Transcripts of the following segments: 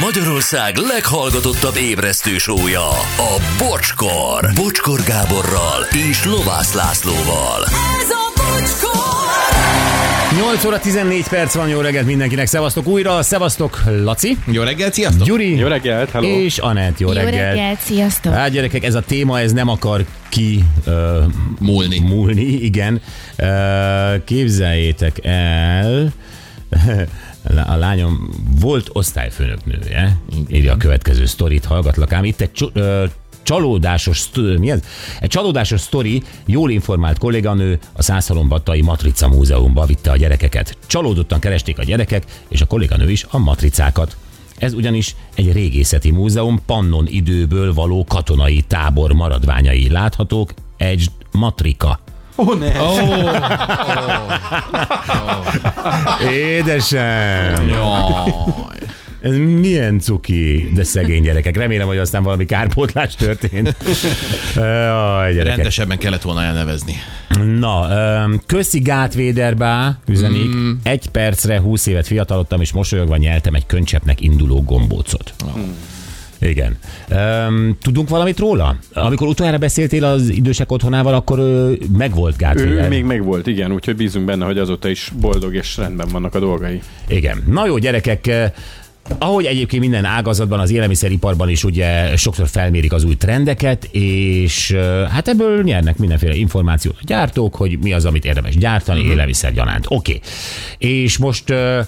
Magyarország leghallgatottabb ébresztő sója, a Bocskor. Bocskor Gáborral és Lovász Lászlóval. Ez a bocskor! 8 óra 14 perc van, jó reggelt mindenkinek, szevasztok újra, szevasztok Laci, Jó reggelt, sziasztok! Gyuri Jó reggelt, hello. és Anett, jó, Jó reggelt. reggelt, sziasztok! Hát gyerekek, ez a téma, ez nem akar ki uh, Múlni. múlni, igen. Uh, képzeljétek el, a lányom volt osztályfőnöknője, írja a következő sztorit, hallgatlak ám. Itt egy cso- ö, csalódásos, mi ez? Egy csalódásos sztori, jól informált kolléganő a Szászalombattai Matrica Múzeumba vitte a gyerekeket. Csalódottan keresték a gyerekek, és a kolléganő is a matricákat. Ez ugyanis egy régészeti múzeum, Pannon időből való katonai tábor maradványai láthatók, egy matrika. Ó, ne. Édesem! Jaj. Ez milyen cuki, de szegény gyerekek. Remélem, hogy aztán valami kárpótlás történt. Jaj, gyerekek. Rendesebben kellett volna elnevezni. Na, köszi Gátvéderbá, üzenik. Mm. Egy percre 20 évet fiatalodtam, és mosolyogva nyeltem egy könycsepnek induló gombócot. Igen. Um, tudunk valamit róla? Amikor utoljára beszéltél az idősek otthonával, akkor megvolt Gát Ő még megvolt, igen, úgyhogy bízunk benne, hogy azóta is boldog és rendben vannak a dolgai. Igen. Na jó, gyerekek, ahogy egyébként minden ágazatban, az élelmiszeriparban is ugye sokszor felmérik az új trendeket, és hát ebből nyernek mindenféle információt a gyártók, hogy mi az, amit érdemes gyártani, uh-huh. élelmiszer gyanánt. Oké. Okay. És most eh,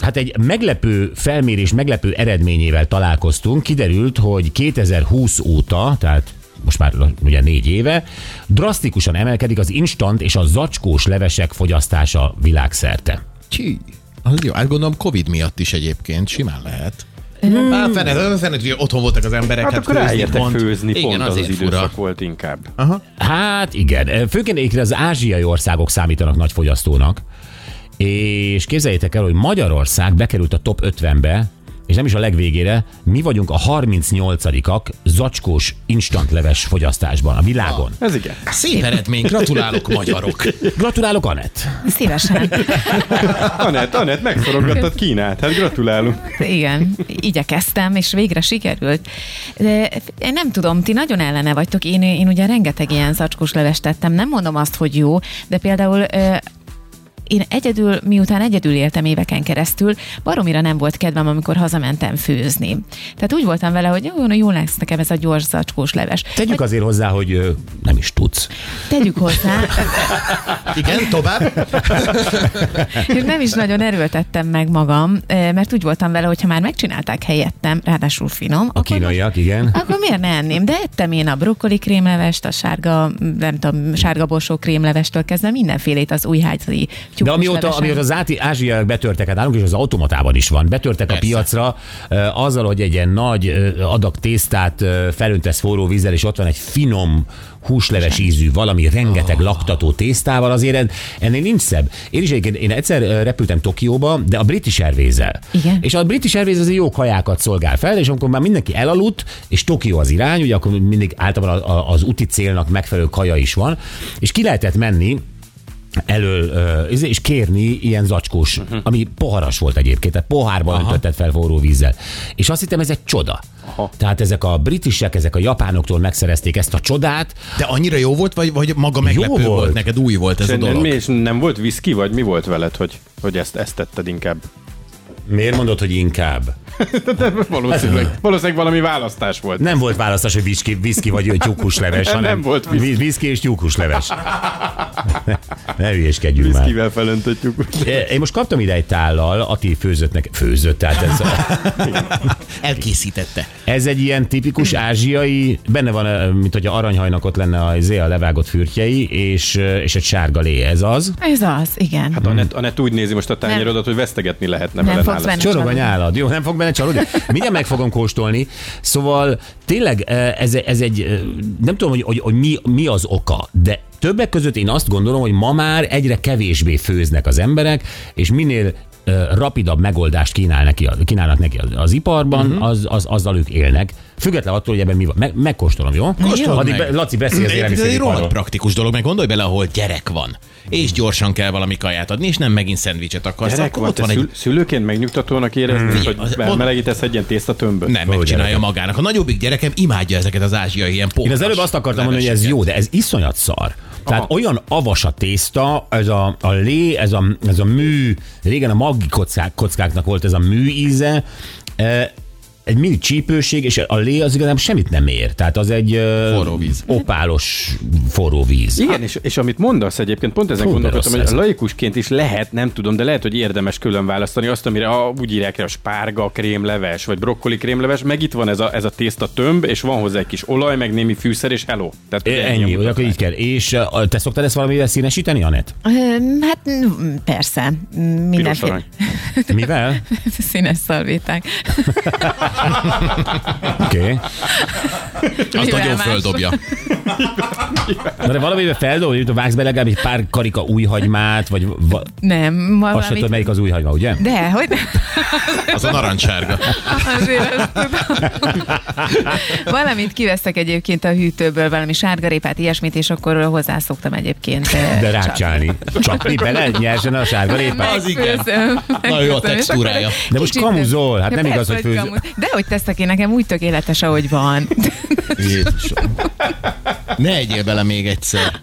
Hát egy meglepő felmérés, meglepő eredményével találkoztunk. Kiderült, hogy 2020 óta, tehát most már ugye négy éve, drasztikusan emelkedik az instant és a zacskós levesek fogyasztása világszerte. Csí. Az jó, hát gondolom Covid miatt is egyébként, simán lehet. Hát fene, fene, hogy otthon voltak az emberek, Hát, hát, akkor főzni pont. főzni, Igen, pont az az azért időszak fura. volt inkább. Hát igen, főként az ázsiai országok számítanak nagy fogyasztónak, és képzeljétek el, hogy Magyarország bekerült a top 50-be, és nem is a legvégére, mi vagyunk a 38-ak zacskós instantleves fogyasztásban a világon. Ez igen. Szép eredmény, gratulálok magyarok. Gratulálok, Anett! Szívesen. Anett, Anett, megforogattad Kínát, hát gratulálunk. Igen, igyekeztem, és végre sikerült. De én nem tudom, ti nagyon ellene vagytok. Én, én ugye rengeteg ilyen zacskós levest tettem. Nem mondom azt, hogy jó, de például én egyedül, miután egyedül éltem éveken keresztül, baromira nem volt kedvem, amikor hazamentem főzni. Tehát úgy voltam vele, hogy jó, jó lesz nekem ez a gyors zacskós leves. Tegyük azért hozzá, hogy ö, nem is tudsz. Tegyük hozzá, Igen, tovább. Én nem is nagyon erőltettem meg magam, mert úgy voltam vele, hogy ha már megcsinálták helyettem, ráadásul finom, A kínaiak, igen. akkor miért ne enném? De ettem én a brokkoli krémlevest, a sárga, nem tudom, sárga borsó krémlevestől kezdve mindenfélét az újházi De tyúkos amióta, levesen. amióta az áti, ázsiaiak betörtek, hát nálunk is az automatában is van, betörtek Persze. a piacra azzal, hogy egy ilyen nagy adag tésztát felöntesz forró vízzel, és ott van egy finom húsleves ízű, valami rengeteg Oh. laktató tésztával, azért en- ennél nincs szebb. Én is egyébként, én egyszer repültem Tokióba, de a British Airways-el. Igen. És a British Airways azért jó kajákat szolgál fel, és amikor már mindenki elaludt, és Tokió az irány, ugye akkor mindig általában az úti célnak megfelelő kaja is van, és ki lehetett menni elől, ö, és kérni ilyen zacskós, uh-huh. ami poharas volt egyébként, tehát pohárban öntötted fel forró vízzel. És azt hittem, ez egy csoda. Aha. Tehát ezek a britisek, ezek a japánoktól megszerezték ezt a csodát. De annyira jó volt, vagy, vagy maga meglepő volt. volt. Neked új volt ez a És dolog? mi, és nem volt viszki, vagy mi volt veled, hogy, hogy ezt, ezt tetted inkább? Miért mondod, hogy inkább? Valószínűleg, valószínűleg valami választás volt. Nem volt választás, hogy viszki, viszki vagy tyúkhúsleves, Nem hanem volt viszki. vi- viszki és tyúkhúsleves. Ne, ne hülyéskedjünk már. Viszkivel felöntöttük. Én most kaptam ide egy tállal, Ati főzött nekem. Főzött, tehát ez, Elkészítette. ez egy ilyen tipikus ázsiai, benne van, mint hogy a aranyhajnak ott lenne a, izé, a levágott fürtjei, és, és egy sárga lé, ez az. Ez az, igen. Hát Anett, Anett úgy nézi most a tányérodat, hogy vesztegetni lehetne Nem vele benne Csorog a nyálad. Jó, nem fog benne csalódni? Mindjárt meg fogom kóstolni. Szóval tényleg eh, ez, ez egy, eh, nem tudom, hogy, hogy, hogy mi, mi az oka, de Többek között én azt gondolom, hogy ma már egyre kevésbé főznek az emberek, és minél rapidabb megoldást kínál neki, kínálnak neki az, az iparban, Mhm. uh-huh. az, az, azzal ők élnek. Független attól, hogy ebben mi van. Meg, megkóstolom, jó? Kóstold Addig meg. be, Laci beszél az Ez egy rohadt praktikus dolog, meg gondolj bele, ahol gyerek van. És gyorsan kell valami kaját adni, és nem megint szendvicset akarsz. Gyerek akkor van, ott van egy... szül- szülőként megnyugtatónak érezni, Hmm. hogy Az- melegítesz egy ilyen tésztatömböt? Nem, megcsinálja magának. A nagyobbik gyerekem imádja ezeket az ázsiai ilyen Én az előbb azt akartam mondani, hogy ez jó, de ez iszonyat szar. Tehát Aha. olyan avas a tészta, ez a, a lé, ez a, ez a mű, régen a maggi kockák, kockáknak volt ez a mű íze, e, egy mű csípőség, és a lé az igazából semmit nem ér. Tehát az egy Forró víz. opálos forró víz. Igen, és, és amit mondasz egyébként, pont ezen Fú, gondolkodtam, hogy ez. laikusként is lehet, nem tudom, de lehet, hogy érdemes külön választani azt, amire a, úgy írják rá, a spárga krémleves, vagy brokkoli krémleves, meg itt van ez a, ez a tészta tömb, és van hozzá egy kis olaj, meg némi fűszer, és hello. Tehát É, Ennyi, a hogy akkor így kell. És ö, te szoktad ezt valamivel színesíteni, Anett? Hát persze, mindenféle. Mivel? színes szalvéták. Oké. Okay. Azt nagyon földobja. Na de valamivel feldobod, hogy vágsz be legalább egy pár karika új hagymát, vagy va- Nem, ma azt sem tudod, melyik az új hagyma, ugye? De, hogy nem. Az a narancssárga. Azért ezt tudom. Valamit kiveszek egyébként a hűtőből, valami sárgarépát, ilyesmit, és akkor hozzászoktam egyébként. eh, De rácsálni. Csapni bele nyersen a sárga répát? Az igen. Megfőzöm, Na jó a textúrája. De most kamuzol, hát nem igaz, hogy főz-. De hogy teszek én, nekem úgy tökéletes, ahogy van. Jézusom. Ne egyél bele még egyszer.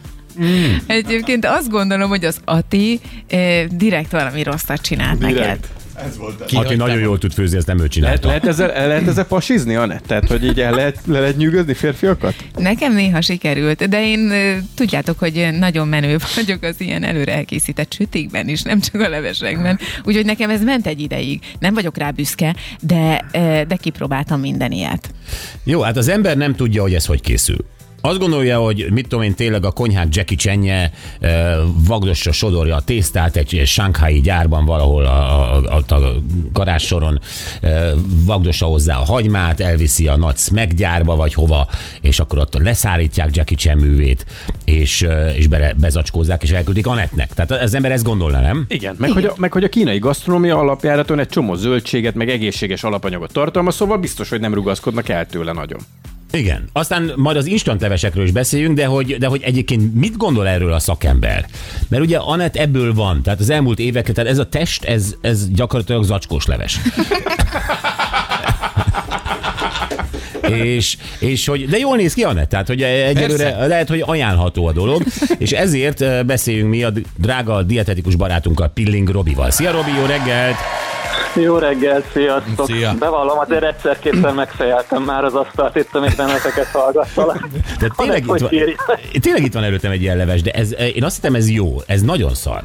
Egyébként azt gondolom, hogy az Ati eh, direkt valami rosszat csinált neked. Direkt. Aki nagyon jól tud főzni, ezt nem ő Lehet, csinálta. lehet, ezzel, el lehet ezzel pasizni, Anett? Tehát, hogy így el lehet, le lehet nyűgözni férfiakat? Nekem néha sikerült, de én tudjátok, hogy nagyon menő vagyok az ilyen előre elkészített sütikben is, nem csak a levesekben. Úgyhogy nekem ez ment egy ideig. Nem vagyok rá büszke, de, de kipróbáltam minden ilyet. Jó, hát az ember nem tudja, hogy ez hogy készül. Azt gondolja, hogy mit tudom én, tényleg a konyhát Jackie Chenje vagdosra sodorja a tésztát egy sánkhái gyárban valahol a, a, a, a garázsoron, vagdossa hozzá a hagymát, elviszi a nagy Smack gyárba vagy hova, és akkor ott leszállítják Jackie Chan művét, és, és bele, bezacskózzák, és elküldik Anettnek. Tehát az ember ezt gondolna, nem? Igen, meg hogy, a, meg hogy a kínai gasztronómia alapjáraton egy csomó zöldséget, meg egészséges alapanyagot tartalmaz, szóval biztos, hogy nem rugaszkodnak el tőle nagyon. Igen. Aztán majd az instant levesekről is beszéljünk, de hogy, de hogy egyébként mit gondol erről a szakember? Mert ugye Anett ebből van, tehát az elmúlt évekre, tehát ez a test, ez, ez gyakorlatilag zacskós leves. és, és hogy, de jól néz ki Anett, tehát hogy egyelőre Persze. lehet, hogy ajánlható a dolog, és ezért beszéljünk mi a drága dietetikus barátunkkal, Pilling Robival. Szia Robi, jó reggelt! Jó reggelt, sziasztok! Szia. Bevallom, azért egyszer-kétszer megfejeltem már az asztalt, itt, amit benneteket hallgattalak. De tényleg itt, van, tényleg itt van előttem egy ilyen leves, de ez, én azt hittem ez jó, ez nagyon szar.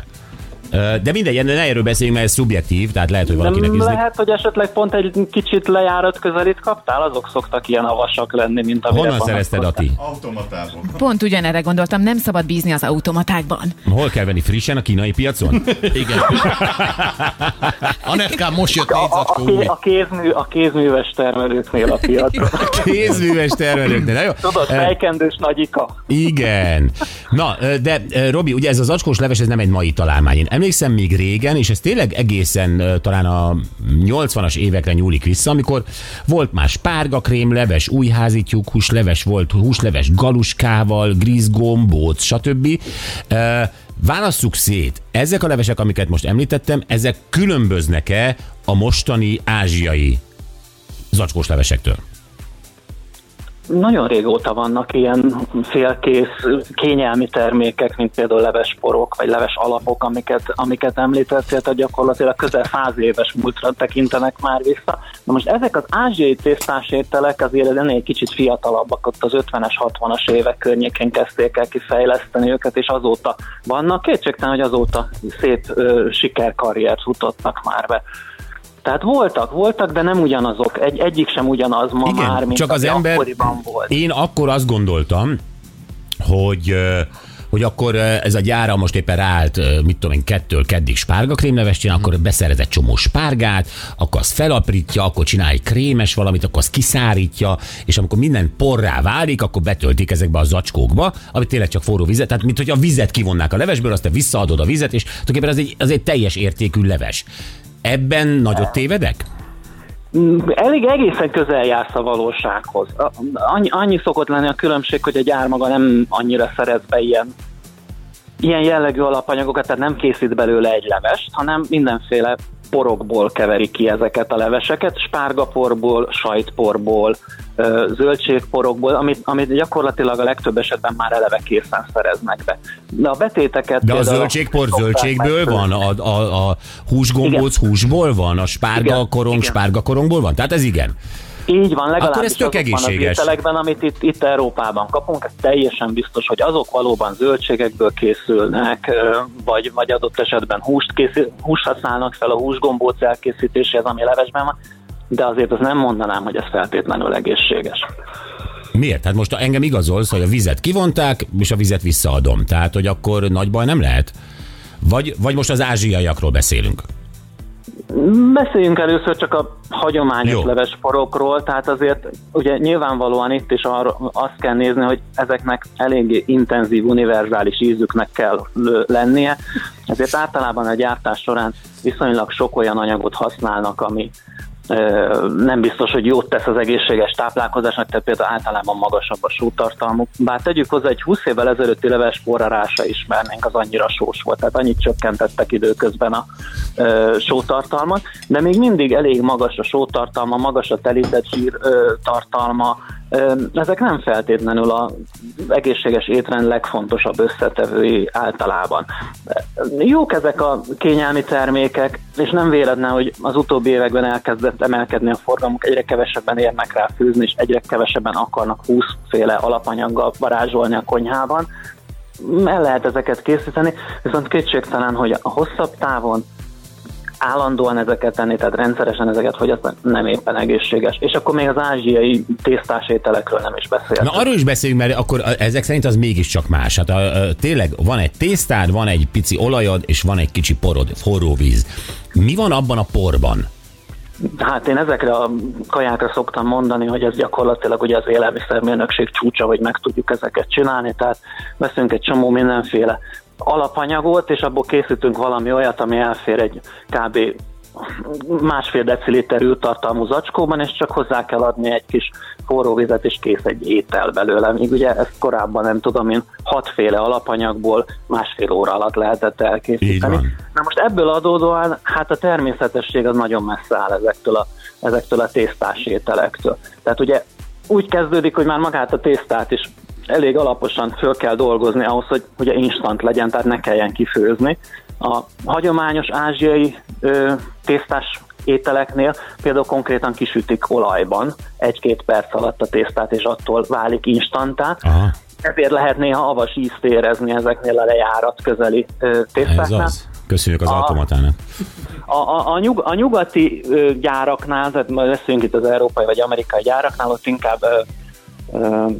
De mindegy, ne erről beszéljünk, mert ez szubjektív, tehát lehet, hogy valakinek Nem ízlik. lehet, hogy esetleg pont egy kicsit lejárat közelít kaptál? Azok szoktak ilyen avasak lenni, mint amire Honnan szerezted, Ati? Automatából. Pont ugyanerre gondoltam, nem szabad bízni az automatákban. Hol kell venni frissen a kínai piacon? Igen. Anetkám, most jött négy A, a, zacskó új. a, kézmű, a kézműves termelőknél a piacon. Kézműves termelők, de na jó. Tudod, fejkendős nagyika. Igen. Na, de Robi, ugye ez az acskós leves, ez nem egy mai találmány. Én emlékszem még régen, és ez tényleg egészen talán a 80-as évekre nyúlik vissza, amikor volt már spárga krém leves, újházi tyúkhús leves, volt húsleves galuskával, grízgombóc, stb. Válasszuk szét, ezek a levesek, amiket most említettem, ezek különböznek-e a mostani ázsiai zacskós levesektől? Nagyon régóta vannak ilyen félkész, kényelmi termékek, mint például levesporok, vagy leves alapok, amiket, amiket említettél, tehát gyakorlatilag közel száz éves múltra tekintenek már vissza. Na most ezek az ázsiai tésztás ételek azért ennél egy kicsit fiatalabbak, ott az 50-es, 60-as évek környékén kezdték el kifejleszteni őket, és azóta vannak. Kétségtelen, hogy azóta szép ö, sikerkarriert futottak már be. Tehát voltak, voltak, de nem ugyanazok. Egy, egyik sem ugyanaz ma Igen, már, mint csak az ember, akkoriban volt. én akkor azt gondoltam, hogy hogy akkor ez a gyára most éppen ráállt, mit tudom én, kettől keddig spárgakrémlevest csinál, akkor beszerez egy csomó spárgát, akkor azt felaprítja, akkor csinál egy krémes valamit, akkor azt kiszárítja, és amikor minden porrá válik, akkor betöltik ezekbe a zacskókba, amit tényleg csak forró vizet, tehát mint hogy a vizet kivonnák a levesből, azt te visszaadod a vizet, és tulajdonképpen az egy, az egy teljes értékű leves. Ebben nagyot tévedek? Mm, Elég egészen közel jársz a valósághoz. Annyi, annyi szokott lenni a különbség, hogy a gyár maga nem annyira szerez be ilyen, ilyen jellegű alapanyagokat, tehát nem készít belőle egy levest, hanem mindenféle porokból keveri ki ezeket a leveseket, spárgaporból, sajtporból, zöldségporokból, amit, amit gyakorlatilag a legtöbb esetben már eleve készen szereznek be. De a betéteket... De a zöldségpor zöldségből van, a, a, a húsgombóc húsból van, a spárga Igen, korong igen. spárga korongból van? Tehát ez igen. Így van, legalábbis Akkor ez tök egészséges. az ételekben, amit itt, itt Európában kapunk, ez teljesen biztos, hogy azok valóban zöldségekből készülnek, vagy, vagy adott esetben húst, készül, húst használnak fel a húsgombóc elkészítéséhez, ami levesben van, de azért az nem mondanám, hogy ez feltétlenül egészséges. Miért? Tehát most engem igazolsz, hogy a vizet kivonták, és a vizet visszaadom. Tehát, hogy akkor nagy baj nem lehet? Vagy, vagy most az ázsiaiakról beszélünk? Beszéljünk először csak a hagyományos Jó. tehát azért ugye nyilvánvalóan itt is arra, azt kell nézni, hogy ezeknek eléggé intenzív, univerzális ízüknek kell lennie, ezért általában a gyártás során viszonylag sok olyan anyagot használnak, ami nem biztos, hogy jót tesz az egészséges táplálkozásnak, tehát például általában magasabb a sótartalmuk. Bár tegyük hozzá, egy 20 évvel ezelőtti levesporra se ismernénk, az annyira sós volt, tehát annyit csökkentettek időközben a ö, sótartalmat, de még mindig elég magas a sótartalma, magas a telített zsír ö, tartalma, ezek nem feltétlenül az egészséges étrend legfontosabb összetevői általában. Jók ezek a kényelmi termékek, és nem véletlen, hogy az utóbbi években elkezdett emelkedni a forgalmuk, egyre kevesebben érnek rá főzni, és egyre kevesebben akarnak 20 féle alapanyaggal varázsolni a konyhában. El lehet ezeket készíteni, viszont kétségtelen, hogy a hosszabb távon állandóan ezeket tenni, tehát rendszeresen ezeket fogyasztani nem éppen egészséges. És akkor még az ázsiai tésztás ételekről nem is beszélek. Na arról is beszéljünk, mert akkor ezek szerint az mégiscsak más. Hát a, a, tényleg van egy tésztád, van egy pici olajod, és van egy kicsi porod, forró víz. Mi van abban a porban? Hát én ezekre a kajákra szoktam mondani, hogy ez gyakorlatilag ugye az élelmiszermérnökség csúcsa, hogy meg tudjuk ezeket csinálni, tehát veszünk egy csomó mindenféle alapanyagot, és abból készítünk valami olyat, ami elfér egy kb. másfél deciliter űrtartalmú zacskóban, és csak hozzá kell adni egy kis forró vizet, és kész egy étel belőle. Míg ugye ezt korábban nem tudom én, hatféle alapanyagból másfél óra alatt lehetett elkészíteni. Na most ebből adódóan, hát a természetesség az nagyon messze áll ezektől a, ezektől a tésztás ételektől. Tehát ugye úgy kezdődik, hogy már magát a tésztát is elég alaposan föl kell dolgozni ahhoz, hogy ugye instant legyen, tehát ne kelljen kifőzni. A hagyományos ázsiai ö, tésztás ételeknél például konkrétan kisütik olajban egy-két perc alatt a tésztát, és attól válik instantá. Aha. Ezért lehet néha avas ízt érezni ezeknél a lejárat közeli ö, Ez tésztáknál. az. Köszönjük az A- automatának. A, a, a, nyug, a nyugati ö, gyáraknál, tehát majd beszélünk itt az európai vagy amerikai gyáraknál, ott inkább ö,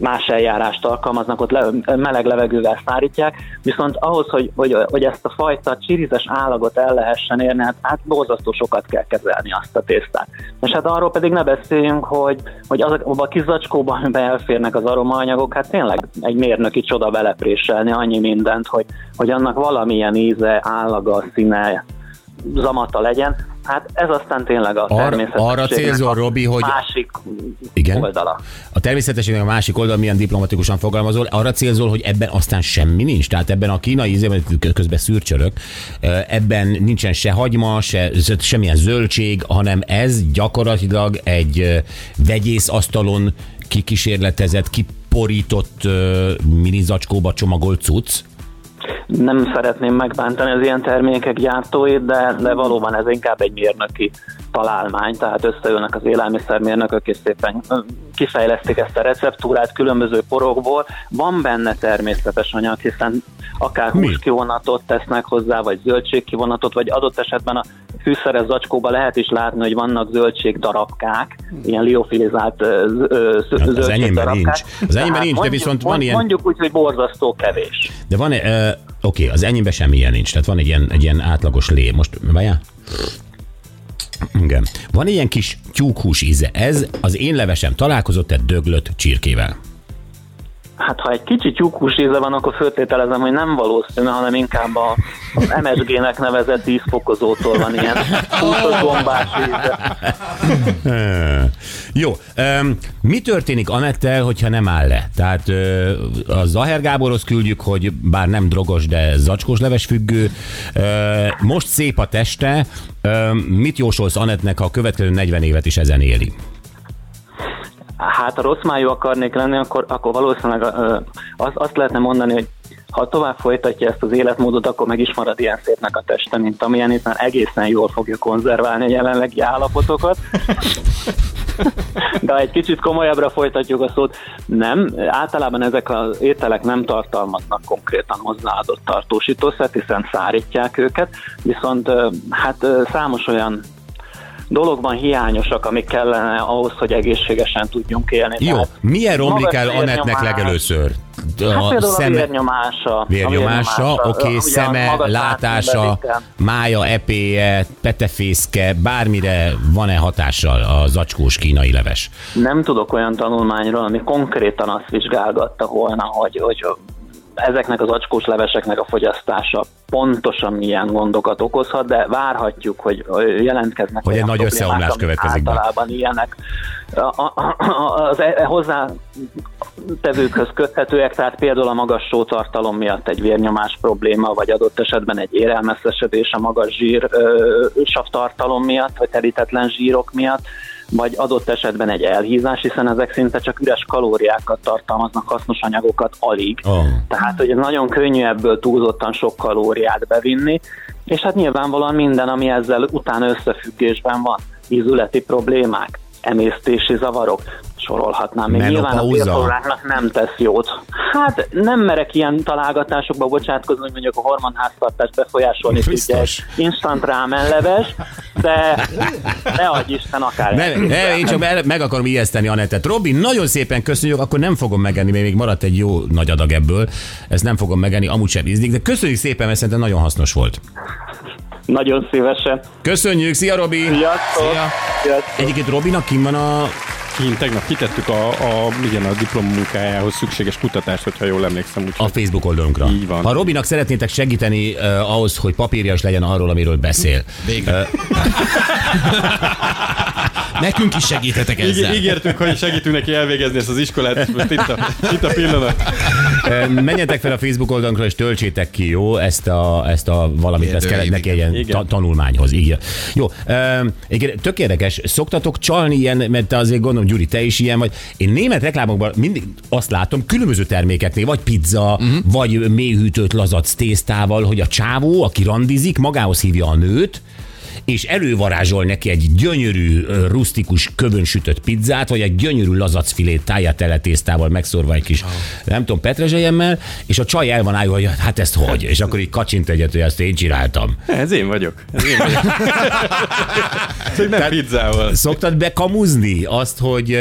más eljárást alkalmaznak, ott le, meleg levegővel szárítják, viszont ahhoz, hogy, hogy, hogy ezt a fajta csirizes állagot el lehessen érni, hát, hát borzasztó sokat kell kezelni azt a tésztát. És hát arról pedig ne beszéljünk, hogy, hogy az, abban a kis zacskóban, amiben elférnek az aromaanyagok, hát tényleg egy mérnöki csoda belepréselni annyi mindent, hogy, hogy annak valamilyen íze, állaga, színe, zamata legyen. Hát ez aztán tényleg a Ar- arra célzol, Robi, hogy- másik Igen? oldala. A természetességnek a másik oldal milyen diplomatikusan fogalmazol, arra célzol, hogy ebben aztán semmi nincs. Tehát ebben a kínai ízében közben szürcsölök, ebben nincsen se hagyma, se semmilyen zöldség, hanem ez gyakorlatilag egy vegyész asztalon kikísérletezett, kiporított mini zacskóba csomagolt cucc. Nem szeretném megbántani az ilyen termékek gyártóit, de, de valóban ez inkább egy mérnöki találmány, tehát összeülnek az élelmiszermérnökök, és szépen kifejlesztik ezt a receptúrát különböző porokból. Van benne természetes anyag, hiszen akár húskivonatot tesznek hozzá, vagy zöldségkivonatot, vagy adott esetben a fűszeres zacskóba lehet is látni, hogy vannak zöldségdarabkák, ilyen liofilizált ö, z- ö, z- Hát az enyémben zöldségdarabkák. nincs. Az enyémben nincs, de viszont van ilyen- Mondjuk úgy, hogy borzasztó kevés. De van uh, oké, az enyémben semmilyen nincs, tehát van egy ilyen, egy ilyen átlagos lé. Most, várjál? Igen. Van ilyen kis tyúkhús íze. Ez az én levesem találkozott egy döglött csirkével. Hát ha egy kicsit tyúkos íze van, akkor föltételezem, hogy nem valószínű, hanem inkább a, az MSG-nek nevezett ízfokozótól van ilyen húsos gombás íze. Jó, um, mi történik Anettel, hogyha nem áll le? Tehát uh, a Zaher Gáborhoz küldjük, hogy bár nem drogos, de zacskós leves függő. Uh, most szép a teste. Uh, mit jósolsz Anettnek, ha a következő 40 évet is ezen éli? Hát ha rossz májú akarnék lenni, akkor, akkor valószínűleg ö, azt, lehetne mondani, hogy ha tovább folytatja ezt az életmódot, akkor meg is marad ilyen szépnek a teste, mint amilyen, hiszen egészen jól fogja konzerválni a jelenlegi állapotokat. De ha egy kicsit komolyabbra folytatjuk a szót, nem. Általában ezek az ételek nem tartalmaznak konkrétan hozzáadott tartósítószert, hiszen szárítják őket, viszont hát számos olyan dologban hiányosak, amik kellene ahhoz, hogy egészségesen tudjunk élni. Jó, Tehát milyen romlik el vérnyomás, legelőször? Hát például a vérnyomása. Vérnyomása, a oké, okay, a szeme, látása, mája, epéje, petefészke, bármire van-e hatással a zacskós kínai leves? Nem tudok olyan tanulmányról, ami konkrétan azt vizsgálgatta volna, hogy, hogy ezeknek az acskós leveseknek a fogyasztása pontosan milyen gondokat okozhat, de várhatjuk, hogy jelentkeznek Hogy egy nagy összeomlás következik be. Általában ilyenek a, a, a, az e- hozzá tevőkhöz köthetőek, tehát például a magas sótartalom miatt egy vérnyomás probléma, vagy adott esetben egy érelmeszesedés a magas zsír ö, savtartalom miatt, vagy terítetlen zsírok miatt, vagy adott esetben egy elhízás, hiszen ezek szinte csak üres kalóriákat tartalmaznak, hasznos anyagokat alig. Oh. Tehát, hogy nagyon könnyű ebből túlzottan sok kalóriát bevinni, és hát nyilvánvalóan minden, ami ezzel utána összefüggésben van. Ízületi problémák, emésztési zavarok, sorolhatnám. Még nyilván a bélforráknak nem tesz jót. Hát nem merek ilyen találgatásokba bocsátkozni, hogy mondjuk a hormonháztartást befolyásolni tudja egy instant rámenleves, de ne adj Isten akár. Ne, ne, én csak meg, akarom ijeszteni Anettet. Robi, nagyon szépen köszönjük, akkor nem fogom megenni, mert még maradt egy jó nagy adag ebből. Ezt nem fogom megenni, amúgy sem ízlik, de köszönjük szépen, mert szerintem nagyon hasznos volt. Nagyon szívesen. Köszönjük, szia Robi! Sziasztok! Szia. Sziasztok! Egyébként Robinak kim van a... Kint tegnap kitettük a, a, igen, a diplomunkájához szükséges kutatást, hogyha jól emlékszem. Úgyhogy a Facebook oldalunkra. Így van. Ha Robinak szeretnétek segíteni uh, ahhoz, hogy papírjas legyen arról, amiről beszél. Végre. Nekünk is segíthetek ezzel. Igen, ígértük, hogy segítünk neki elvégezni ezt az iskolát, most itt a, itt a pillanat. Menjetek fel a Facebook oldalunkra, és töltsétek ki, jó? Ezt a, ezt a valamit, ezt kellett neki egy ilyen ta- tanulmányhoz. Igen. Jó. Igen, tök érdekes. Szoktatok csalni ilyen, mert te azért gondolom, Gyuri, te is ilyen vagy. Én német reklámokban mindig azt látom, különböző termékeknél, vagy pizza, uh-huh. vagy mélyhűtött lazac tésztával, hogy a csávó, aki randizik, magához hívja a nőt, és elővarázsol neki egy gyönyörű, rustikus, kövön sütött pizzát, vagy egy gyönyörű lazacfilét tájátele tésztával megszorva egy kis, nem tudom, petrezselyemmel, és a csaj el van állva, hogy hát ezt hogy? És akkor így kacsint egyet, hogy ezt én csináltam. Ez én vagyok. Ez én vagyok. Hogy nem pizzával. Szoktad bekamuzni azt, hogy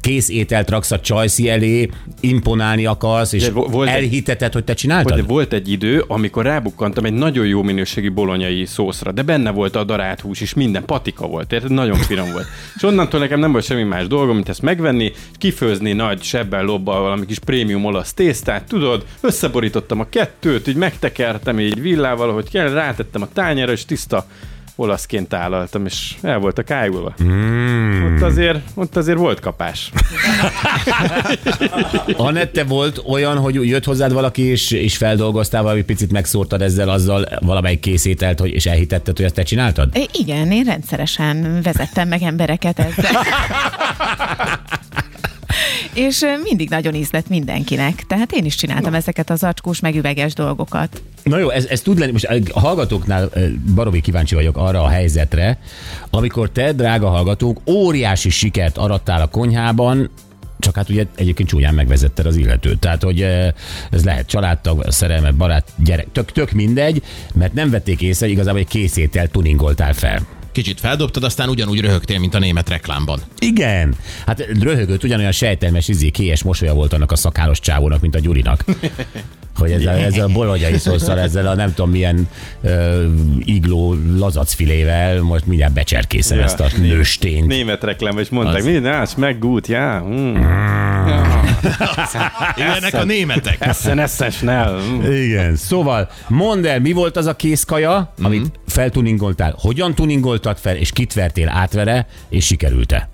kész ételt raksz a csajszi elé, imponálni akarsz, és volt egy- elhiteted, hogy te csináltad? Hogy volt egy idő, amikor rábukkantam egy nagyon jó minőségi bolonyai szószra, de benne volt a darált hús is, minden patika volt, érted? Nagyon finom volt. És onnantól nekem nem volt semmi más dolgom, mint ezt megvenni, kifőzni nagy sebbel lobbal valami kis prémium olasz tésztát, tudod, összeborítottam a kettőt, így megtekertem így villával, hogy kell, rátettem a tányára, és tiszta olaszként tálaltam, és el volt a kájulva. Mm. Ott, azért, ott azért volt kapás. Anette volt olyan, hogy jött hozzád valaki, és, és feldolgoztál valami picit, megszórtad ezzel azzal valamelyik készételt, hogy, és elhitetted, hogy ezt te csináltad? É, Igen, én rendszeresen vezettem meg embereket ezzel. És mindig nagyon ízlett mindenkinek. Tehát én is csináltam ezeket az acskós, meg üveges dolgokat. Na jó, ez, ez tud lenni, most a hallgatóknál baromi kíváncsi vagyok arra a helyzetre, amikor te, drága hallgatók, óriási sikert arattál a konyhában, csak hát ugye egyébként csúnyán megvezetted az illetőt. Tehát, hogy ez lehet családtag, szerelme, barát, gyerek, tök, tök mindegy, mert nem vették észre, igazából egy készétel tuningoltál fel. Kicsit feldobtad, aztán ugyanúgy röhögtél, mint a német reklámban. Igen. Hát röhögött, ugyanolyan sejtelmes, izé, kélyes mosolya volt annak a szakálos csávónak, mint a Gyurinak. Hogy ezzel, ezzel a bolonyai szószal, ezzel a nem tudom milyen uh, igló lazacfilével most mindjárt becserkészem Ja, ezt a nőstényt. Német reklám, és mondták, Az- mi, na, schmeckt gut, ja. Mm. ja. Ilyenek a németek. Essen, essen, schnell. Mm. Igen, szóval mondd el, mi volt az a kézkaja, amit feltuningoltál, hogyan tuningoltad fel, és kit vertél átvere, és sikerült-e?